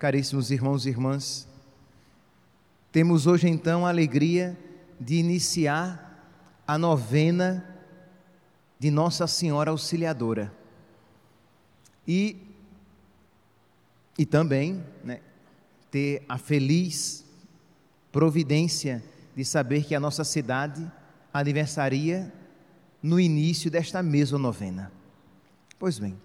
Caríssimos irmãos e irmãs, temos hoje então a alegria de iniciar a novena de Nossa Senhora Auxiliadora. E, e também né, ter a feliz providência de saber que a nossa cidade aniversaria no início desta mesma novena. Pois bem,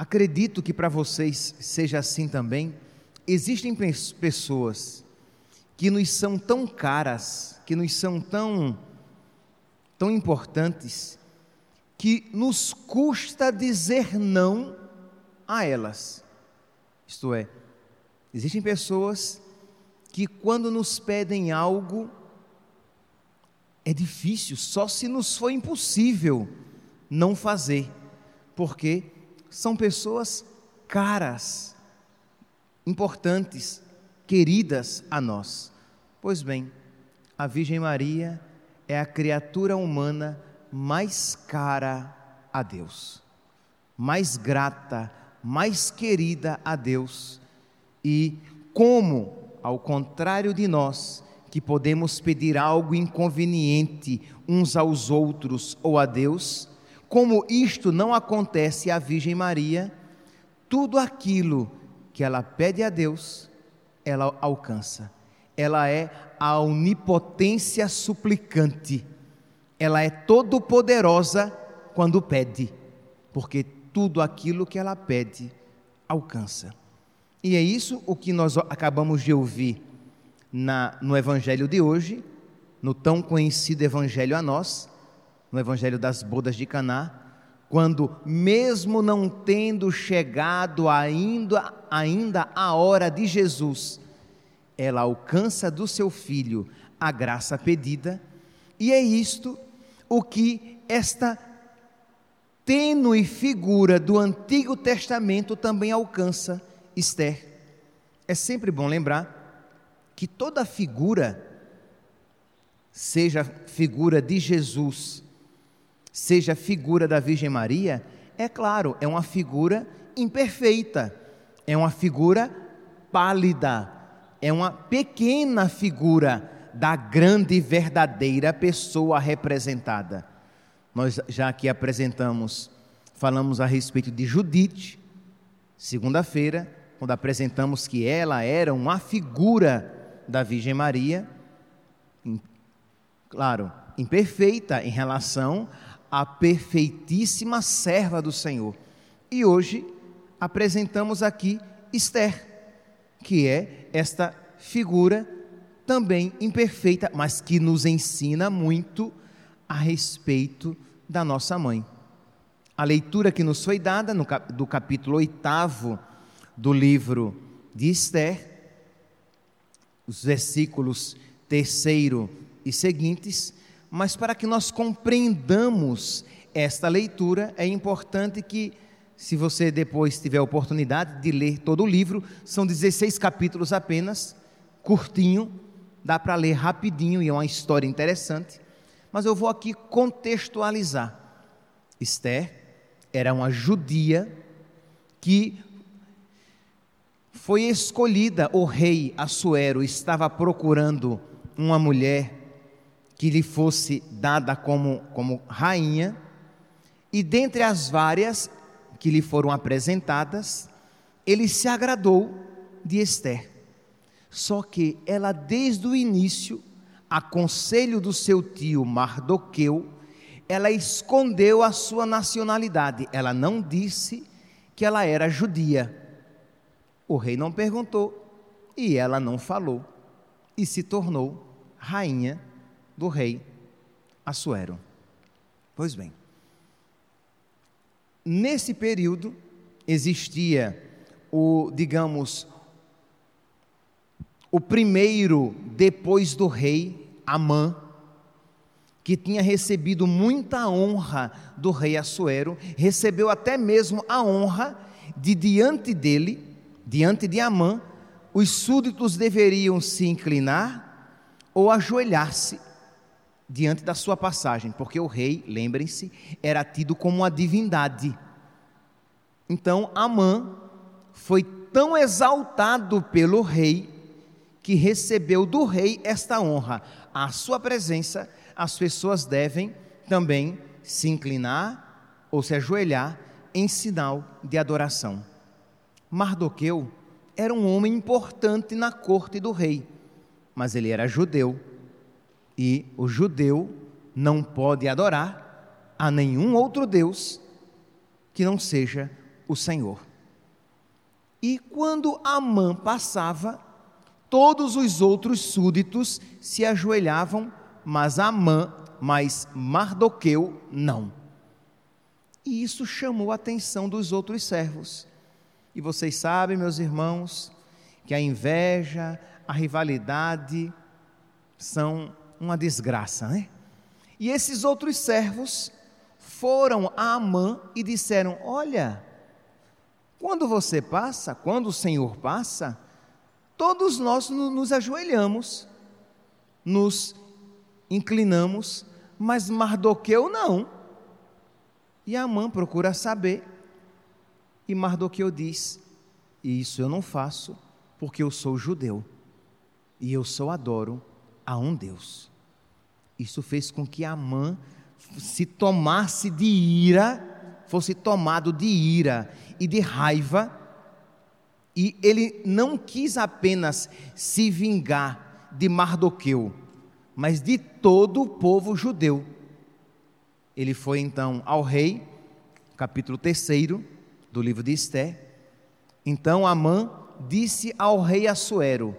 acredito que para vocês seja assim também. Existem pessoas que nos são tão caras, que nos são tão tão importantes que nos custa dizer não a elas. Isto é, existem pessoas que quando nos pedem algo é difícil, só se nos for impossível não fazer, porque são pessoas caras, importantes, queridas a nós. Pois bem, a Virgem Maria é a criatura humana mais cara a Deus, mais grata, mais querida a Deus. E como, ao contrário de nós, que podemos pedir algo inconveniente uns aos outros ou a Deus, como isto não acontece à Virgem Maria, tudo aquilo que ela pede a Deus, ela alcança. Ela é a onipotência suplicante. Ela é todo poderosa quando pede, porque tudo aquilo que ela pede alcança. E é isso o que nós acabamos de ouvir na, no Evangelho de hoje, no tão conhecido Evangelho a nós, no Evangelho das Bodas de Caná, quando, mesmo não tendo chegado ainda, ainda a hora de Jesus, ela alcança do seu filho a graça pedida, e é isto o que esta tênue figura do Antigo Testamento também alcança Esther. É sempre bom lembrar que toda figura, seja figura de Jesus, seja figura da Virgem Maria, é claro, é uma figura imperfeita, é uma figura pálida, é uma pequena figura da grande e verdadeira pessoa representada. Nós já aqui apresentamos, falamos a respeito de Judite, segunda-feira, quando apresentamos que ela era uma figura da Virgem Maria, claro, imperfeita em relação à perfeitíssima serva do Senhor. E hoje apresentamos aqui Esther, que é esta figura também imperfeita, mas que nos ensina muito a respeito da nossa mãe. A leitura que nos foi dada no, do capítulo 8 do livro de Esther, os versículos terceiro e seguintes, mas para que nós compreendamos esta leitura, é importante que, se você depois tiver oportunidade de ler todo o livro, são 16 capítulos apenas, curtinho, dá para ler rapidinho e é uma história interessante, mas eu vou aqui contextualizar. Esther era uma judia que foi escolhida, o rei Assuero estava procurando uma mulher que lhe fosse dada como, como rainha, e dentre as várias que lhe foram apresentadas, ele se agradou de Esther. Só que ela, desde o início, a conselho do seu tio Mardoqueu, ela escondeu a sua nacionalidade. Ela não disse que ela era judia. O rei não perguntou e ela não falou, e se tornou rainha do rei Assuero. Pois bem, nesse período existia o, digamos, o primeiro depois do rei, Amã, que tinha recebido muita honra do rei Assuero, recebeu até mesmo a honra de diante dele, diante de Amã, os súditos deveriam se inclinar ou ajoelhar-se diante da sua passagem, porque o rei, lembrem-se, era tido como uma divindade. Então, Amã foi tão exaltado pelo rei que recebeu do rei esta honra. À sua presença, as pessoas devem também se inclinar ou se ajoelhar em sinal de adoração. Mardoqueu era um homem importante na corte do rei, mas ele era judeu. E o judeu não pode adorar a nenhum outro Deus que não seja o Senhor. E quando Amã passava, todos os outros súditos se ajoelhavam, mas Amã, mas Mardoqueu não. E isso chamou a atenção dos outros servos. E vocês sabem, meus irmãos, que a inveja, a rivalidade são uma desgraça, né? E esses outros servos foram a Amã e disseram: Olha, quando você passa, quando o Senhor passa, todos nós nos ajoelhamos, nos inclinamos, mas Mardoqueu não. E Amã procura saber, e Mardoqueu diz: Isso eu não faço, porque eu sou judeu, e eu só adoro a um Deus. Isso fez com que Amã se tomasse de ira, fosse tomado de ira e de raiva, e ele não quis apenas se vingar de Mardoqueu, mas de todo o povo judeu. Ele foi então ao rei, capítulo 3 do livro de Esté. Então Amã disse ao rei Assuero: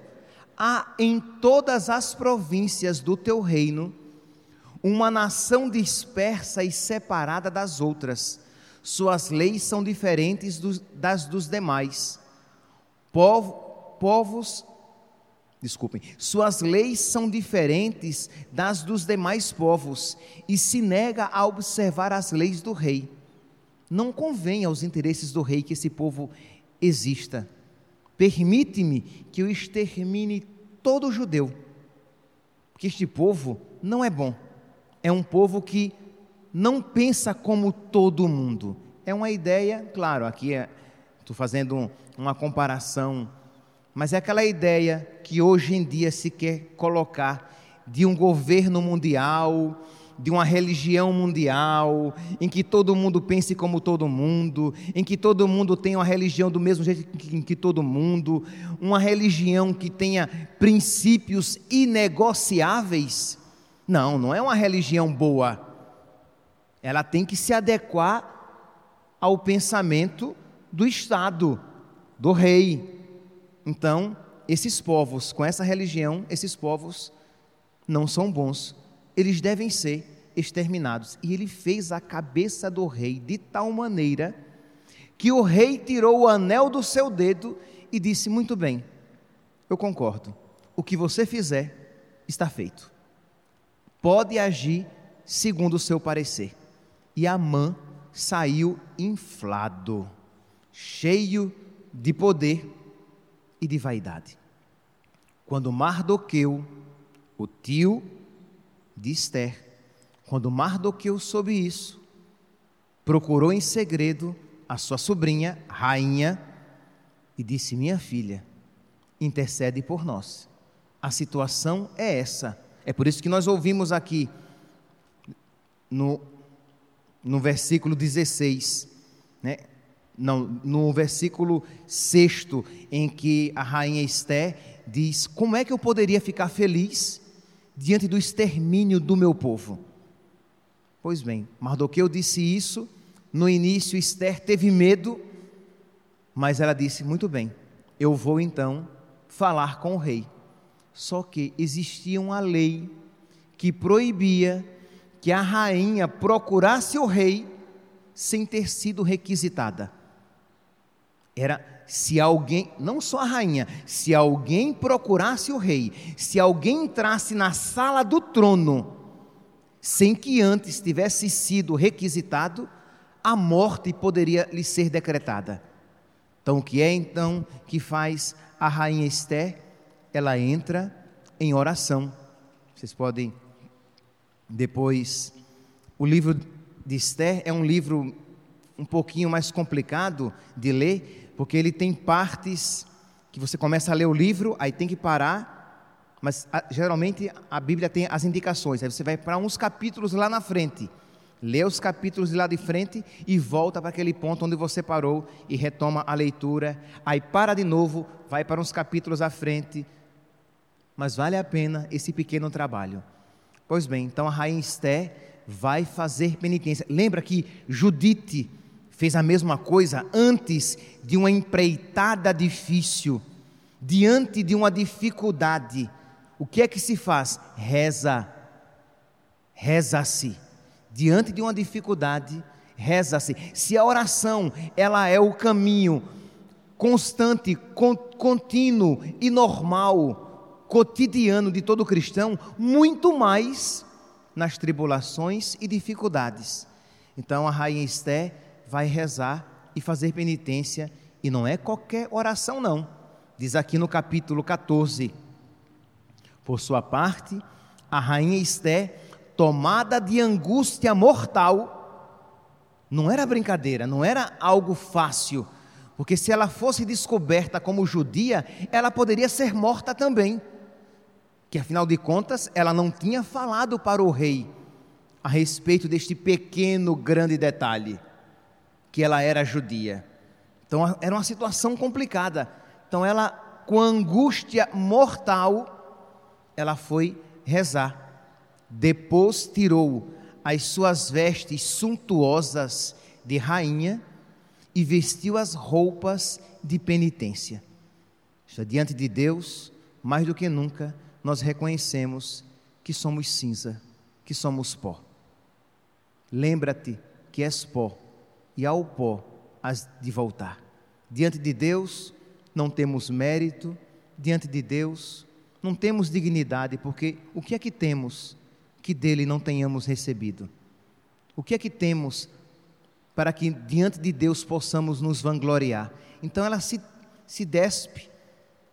Há em todas as províncias do teu reino uma nação dispersa e separada das outras suas leis são diferentes dos, das dos demais. Povo, povos, desculpem, suas leis são diferentes das dos demais povos e se nega a observar as leis do rei. Não convém aos interesses do rei que esse povo exista. Permite-me que eu extermine todo judeu, porque este povo não é bom. É um povo que não pensa como todo mundo. É uma ideia, claro, aqui estou é, fazendo um, uma comparação, mas é aquela ideia que hoje em dia se quer colocar de um governo mundial, de uma religião mundial, em que todo mundo pense como todo mundo, em que todo mundo tenha uma religião do mesmo jeito que, que todo mundo, uma religião que tenha princípios inegociáveis. Não, não é uma religião boa ela tem que se adequar ao pensamento do Estado, do rei. Então, esses povos, com essa religião, esses povos não são bons. Eles devem ser exterminados. E ele fez a cabeça do rei de tal maneira que o rei tirou o anel do seu dedo e disse: Muito bem, eu concordo. O que você fizer está feito. Pode agir segundo o seu parecer e Amã saiu inflado, cheio de poder e de vaidade. Quando Mardoqueu, o tio de Esther, quando Mardoqueu soube isso, procurou em segredo a sua sobrinha, rainha, e disse: Minha filha, intercede por nós. A situação é essa. É por isso que nós ouvimos aqui no no versículo 16, né? Não, no versículo 6, em que a rainha Esté diz: Como é que eu poderia ficar feliz diante do extermínio do meu povo? Pois bem, Mardoqueu disse isso. No início, Esther teve medo, mas ela disse: Muito bem, eu vou então falar com o rei. Só que existia uma lei que proibia que a rainha procurasse o rei sem ter sido requisitada. Era se alguém, não só a rainha, se alguém procurasse o rei, se alguém entrasse na sala do trono, sem que antes tivesse sido requisitado, a morte poderia lhe ser decretada. Então, o que é então que faz a rainha Esther? Ela entra em oração. Vocês podem depois, o livro de Esther é um livro, um pouquinho mais complicado de ler, porque ele tem partes que você começa a ler o livro, aí tem que parar, mas a, geralmente a Bíblia tem as indicações, aí você vai para uns capítulos lá na frente, lê os capítulos de lá de frente e volta para aquele ponto onde você parou e retoma a leitura, aí para de novo, vai para uns capítulos à frente, mas vale a pena esse pequeno trabalho. Pois bem, então a rainha Esté vai fazer penitência. Lembra que Judite fez a mesma coisa antes de uma empreitada difícil, diante de uma dificuldade. O que é que se faz? Reza. Reza-se. Diante de uma dificuldade, reza-se. Se a oração, ela é o caminho constante, contínuo e normal, cotidiano de todo cristão, muito mais nas tribulações e dificuldades. Então a rainha Esté vai rezar e fazer penitência, e não é qualquer oração, não. Diz aqui no capítulo 14: Por sua parte, a rainha Esté, tomada de angústia mortal, não era brincadeira, não era algo fácil, porque se ela fosse descoberta como judia, ela poderia ser morta também. Que afinal de contas, ela não tinha falado para o rei a respeito deste pequeno grande detalhe que ela era judia. Então era uma situação complicada. Então ela, com angústia mortal, ela foi rezar. Depois tirou as suas vestes suntuosas de rainha e vestiu as roupas de penitência. Diante de Deus, mais do que nunca, nós reconhecemos que somos cinza, que somos pó. Lembra-te que és pó e ao pó as de voltar. Diante de Deus não temos mérito, diante de Deus não temos dignidade, porque o que é que temos que dele não tenhamos recebido? O que é que temos para que diante de Deus possamos nos vangloriar? Então ela se, se despe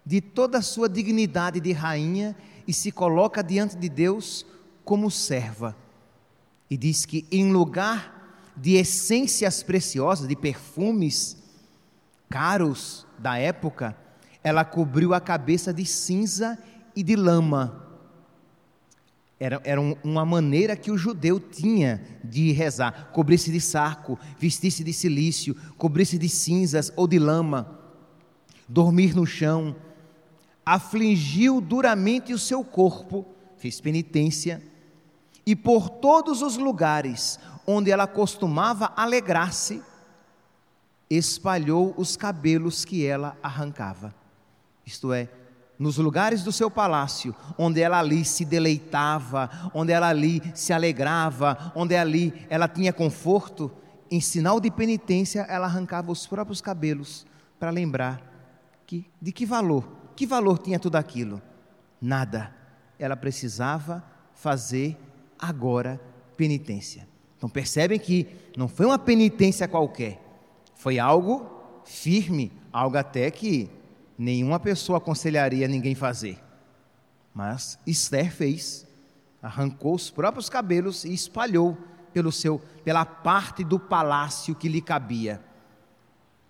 de toda a sua dignidade de rainha e se coloca diante de Deus como serva. E diz que em lugar de essências preciosas, de perfumes caros da época, ela cobriu a cabeça de cinza e de lama. Era, era uma maneira que o judeu tinha de rezar: cobrir-se de saco, vestir-se de silício, cobrir-se de cinzas ou de lama, dormir no chão. Afligiu duramente o seu corpo, fez penitência, e por todos os lugares onde ela costumava alegrar-se, espalhou os cabelos que ela arrancava. Isto é, nos lugares do seu palácio, onde ela ali se deleitava, onde ela ali se alegrava, onde ali ela tinha conforto, em sinal de penitência, ela arrancava os próprios cabelos para lembrar que de que valor, que valor tinha tudo aquilo? Nada. Ela precisava fazer agora penitência. Então percebem que não foi uma penitência qualquer, foi algo firme, algo até que nenhuma pessoa aconselharia ninguém fazer. Mas Esther fez, arrancou os próprios cabelos e espalhou pelo seu, pela parte do palácio que lhe cabia.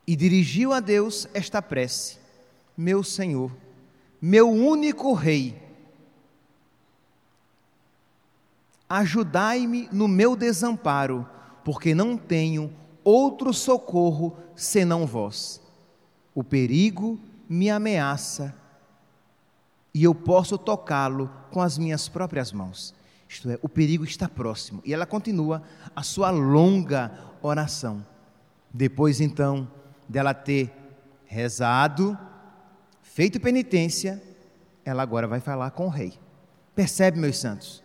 E dirigiu a Deus esta prece: Meu Senhor, meu único rei, Ajudai-me no meu desamparo, porque não tenho outro socorro senão vós. O perigo me ameaça e eu posso tocá-lo com as minhas próprias mãos. Isto é, o perigo está próximo. E ela continua a sua longa oração. Depois então dela ter rezado, feito penitência, ela agora vai falar com o rei. Percebe, meus santos?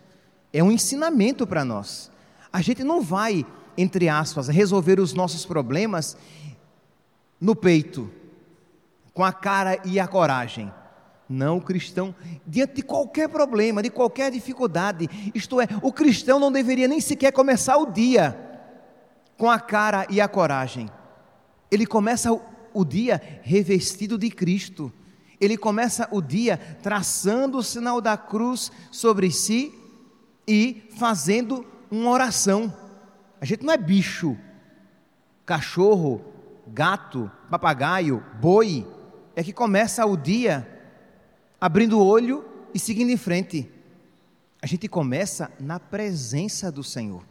é um ensinamento para nós. A gente não vai, entre aspas, resolver os nossos problemas no peito, com a cara e a coragem. Não, o cristão, diante de qualquer problema, de qualquer dificuldade, isto é, o cristão não deveria nem sequer começar o dia com a cara e a coragem. Ele começa o dia revestido de Cristo. Ele começa o dia traçando o sinal da cruz sobre si e fazendo uma oração. A gente não é bicho cachorro, gato, papagaio, boi, é que começa o dia abrindo o olho e seguindo em frente. A gente começa na presença do Senhor.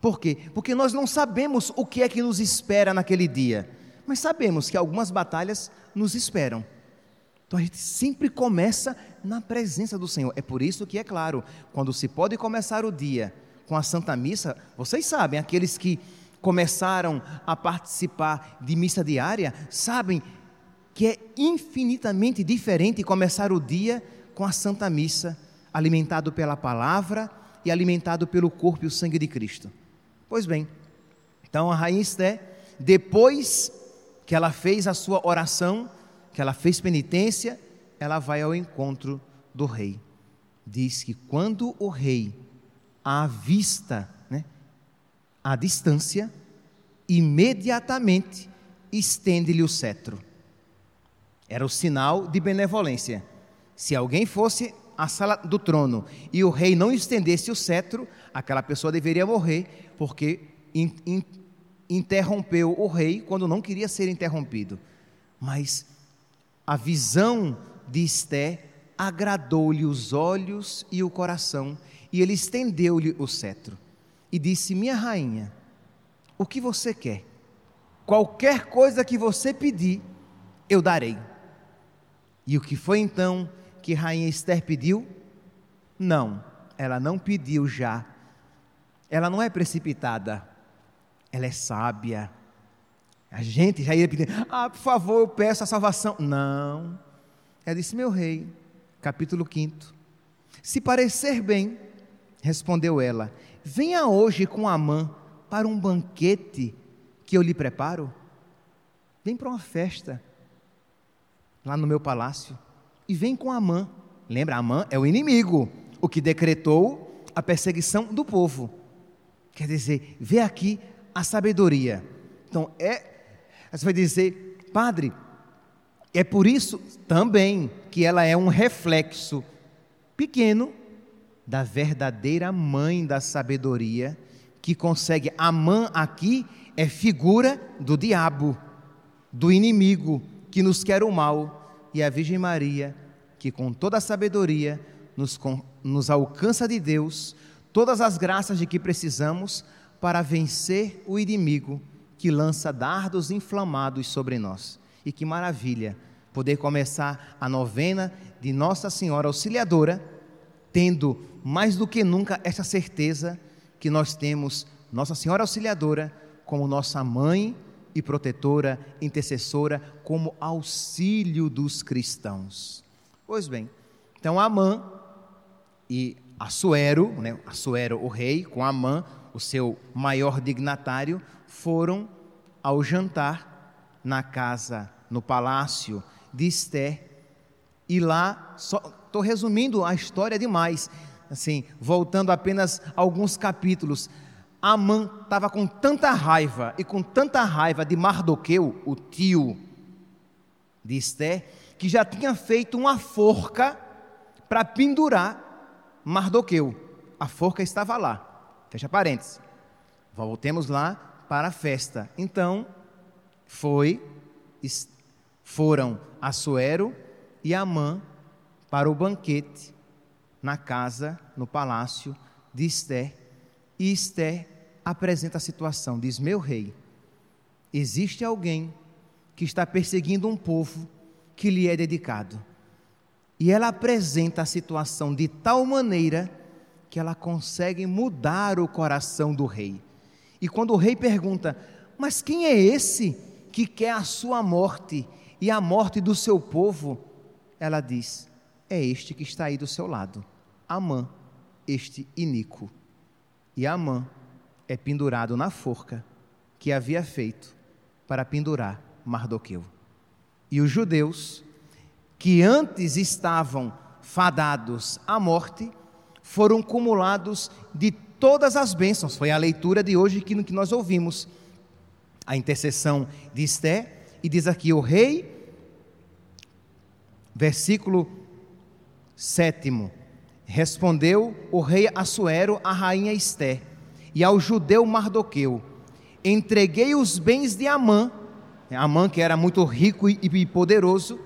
Por quê? Porque nós não sabemos o que é que nos espera naquele dia, mas sabemos que algumas batalhas nos esperam. Então a gente sempre começa na presença do Senhor. É por isso que, é claro, quando se pode começar o dia com a Santa Missa, vocês sabem, aqueles que começaram a participar de missa diária, sabem que é infinitamente diferente começar o dia com a Santa Missa, alimentado pela palavra e alimentado pelo corpo e o sangue de Cristo. Pois bem, então a rainha Esté, depois que ela fez a sua oração, que ela fez penitência, ela vai ao encontro do rei. Diz que quando o rei a vista, né, à distância, imediatamente estende-lhe o cetro. Era o sinal de benevolência. Se alguém fosse à sala do trono e o rei não estendesse o cetro, aquela pessoa deveria morrer, porque in, in, interrompeu o rei quando não queria ser interrompido. Mas a visão de Esté agradou-lhe os olhos e o coração, e ele estendeu-lhe o cetro e disse: Minha rainha, o que você quer? Qualquer coisa que você pedir, eu darei. E o que foi então que rainha Esther pediu? Não, ela não pediu já. Ela não é precipitada. Ela é sábia. A gente já ia pedir, ah, por favor, eu peço a salvação. Não. Ela disse, meu rei, capítulo 5. Se parecer bem, respondeu ela, venha hoje com Amã para um banquete que eu lhe preparo. Vem para uma festa lá no meu palácio e vem com Amã. Lembra, Amã é o inimigo, o que decretou a perseguição do povo. Quer dizer, vê aqui a sabedoria. Então, é, você vai dizer, padre, é por isso também que ela é um reflexo pequeno da verdadeira mãe da sabedoria, que consegue. Amã aqui é figura do diabo, do inimigo, que nos quer o mal, e a Virgem Maria, que com toda a sabedoria nos, nos alcança de Deus todas as graças de que precisamos para vencer o inimigo que lança dardos inflamados sobre nós. E que maravilha poder começar a novena de Nossa Senhora Auxiliadora, tendo mais do que nunca essa certeza que nós temos Nossa Senhora Auxiliadora como nossa mãe e protetora, intercessora, como auxílio dos cristãos. Pois bem, então Amã e Assuero, né, Assuero o rei, com Amã, o seu maior dignatário, foram ao jantar na casa, no palácio de Esté. E lá, estou resumindo a história demais, assim, voltando apenas alguns capítulos. Amã estava com tanta raiva e com tanta raiva de Mardoqueu, o tio de Esté, que já tinha feito uma forca para pendurar Mardoqueu. A forca estava lá. Fecha parênteses. Voltemos lá para a festa. Então, foi, foram Assuero e Amã para o banquete na casa, no palácio de Esté. E Esté apresenta a situação: diz, meu rei, existe alguém que está perseguindo um povo que lhe é dedicado. E ela apresenta a situação de tal maneira que ela consegue mudar o coração do rei. E quando o rei pergunta: Mas quem é esse que quer a sua morte e a morte do seu povo? Ela diz: É este que está aí do seu lado, Amã, este iníquo. E Amã é pendurado na forca que havia feito para pendurar Mardoqueu. E os judeus, que antes estavam fadados à morte, foram cumulados de todas as bênçãos. Foi a leitura de hoje que, que nós ouvimos. A intercessão de Esté, e diz aqui: o rei, versículo sétimo, respondeu o rei Assuero à rainha Esté e ao judeu Mardoqueu: entreguei os bens de Amã, Amã que era muito rico e poderoso,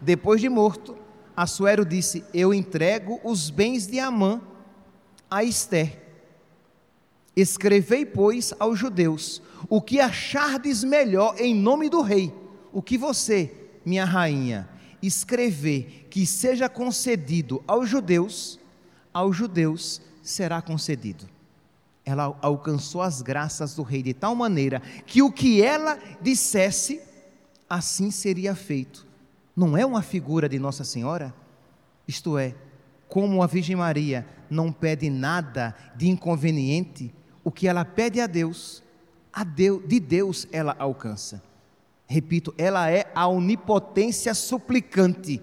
depois de morto, Assuero disse: Eu entrego os bens de Amã a Esther. Escrevei, pois, aos judeus o que achardes melhor em nome do rei, o que você, minha rainha, escrever que seja concedido aos judeus, aos judeus será concedido. Ela alcançou as graças do rei de tal maneira que o que ela dissesse, assim seria feito. Não é uma figura de Nossa Senhora? Isto é, como a Virgem Maria não pede nada de inconveniente, o que ela pede a Deus, a Deus de Deus ela alcança. Repito, ela é a onipotência suplicante.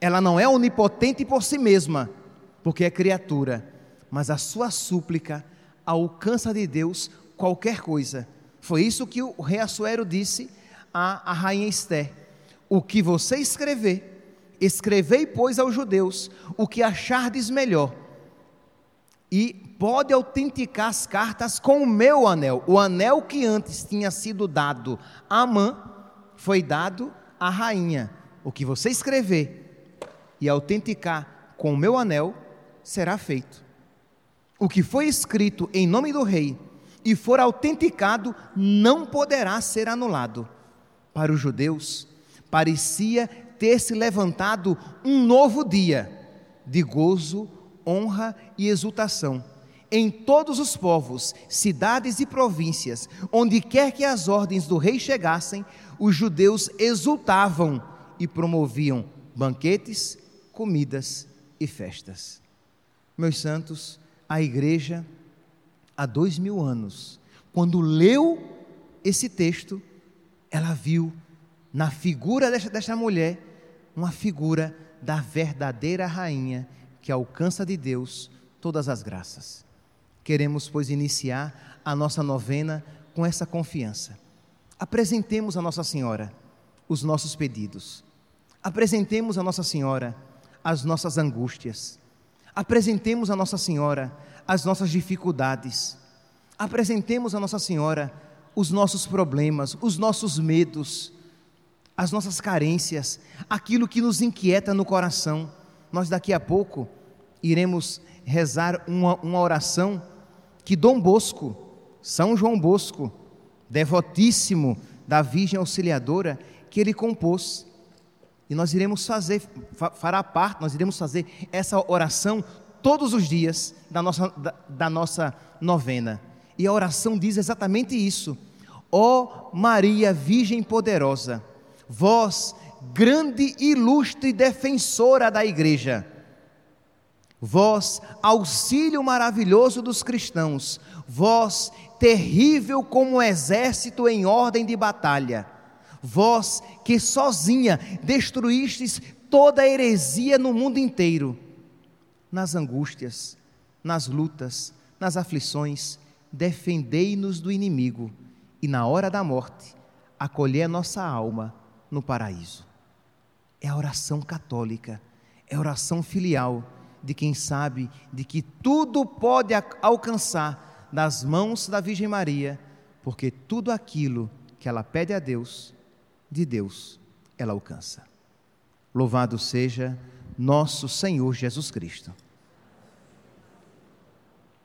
Ela não é onipotente por si mesma, porque é criatura, mas a sua súplica alcança de Deus qualquer coisa. Foi isso que o rei Assuero disse à, à rainha Esther: O que você escrever, escrevei, pois, aos judeus o que achardes melhor, e pode autenticar as cartas com o meu anel. O anel que antes tinha sido dado a Amã foi dado à rainha. O que você escrever e autenticar com o meu anel será feito. O que foi escrito em nome do rei e for autenticado não poderá ser anulado. Para os judeus, parecia ter se levantado um novo dia de gozo, honra e exultação. Em todos os povos, cidades e províncias, onde quer que as ordens do rei chegassem, os judeus exultavam e promoviam banquetes, comidas e festas. Meus santos, a igreja, há dois mil anos, quando leu esse texto, ela viu na figura desta, desta mulher uma figura da verdadeira rainha que alcança de Deus todas as graças. Queremos, pois, iniciar a nossa novena com essa confiança. Apresentemos a Nossa Senhora os nossos pedidos. Apresentemos a Nossa Senhora as nossas angústias apresentemos a Nossa Senhora as nossas dificuldades, apresentemos a Nossa Senhora os nossos problemas, os nossos medos, as nossas carências, aquilo que nos inquieta no coração. Nós daqui a pouco iremos rezar uma, uma oração que Dom Bosco, São João Bosco, devotíssimo da Virgem Auxiliadora, que ele compôs. E nós iremos fazer, fará parte, nós iremos fazer essa oração todos os dias da nossa, da, da nossa novena. E a oração diz exatamente isso. Ó oh Maria Virgem Poderosa, vós, grande e ilustre defensora da igreja, vós, auxílio maravilhoso dos cristãos, vós, terrível como exército em ordem de batalha, vós que sozinha destruístes toda a heresia no mundo inteiro, nas angústias, nas lutas, nas aflições, defendei-nos do inimigo e na hora da morte, acolhei a nossa alma no paraíso. É a oração católica, é a oração filial de quem sabe de que tudo pode alcançar das mãos da Virgem Maria, porque tudo aquilo que ela pede a Deus, de Deus ela alcança. Louvado seja nosso Senhor Jesus Cristo.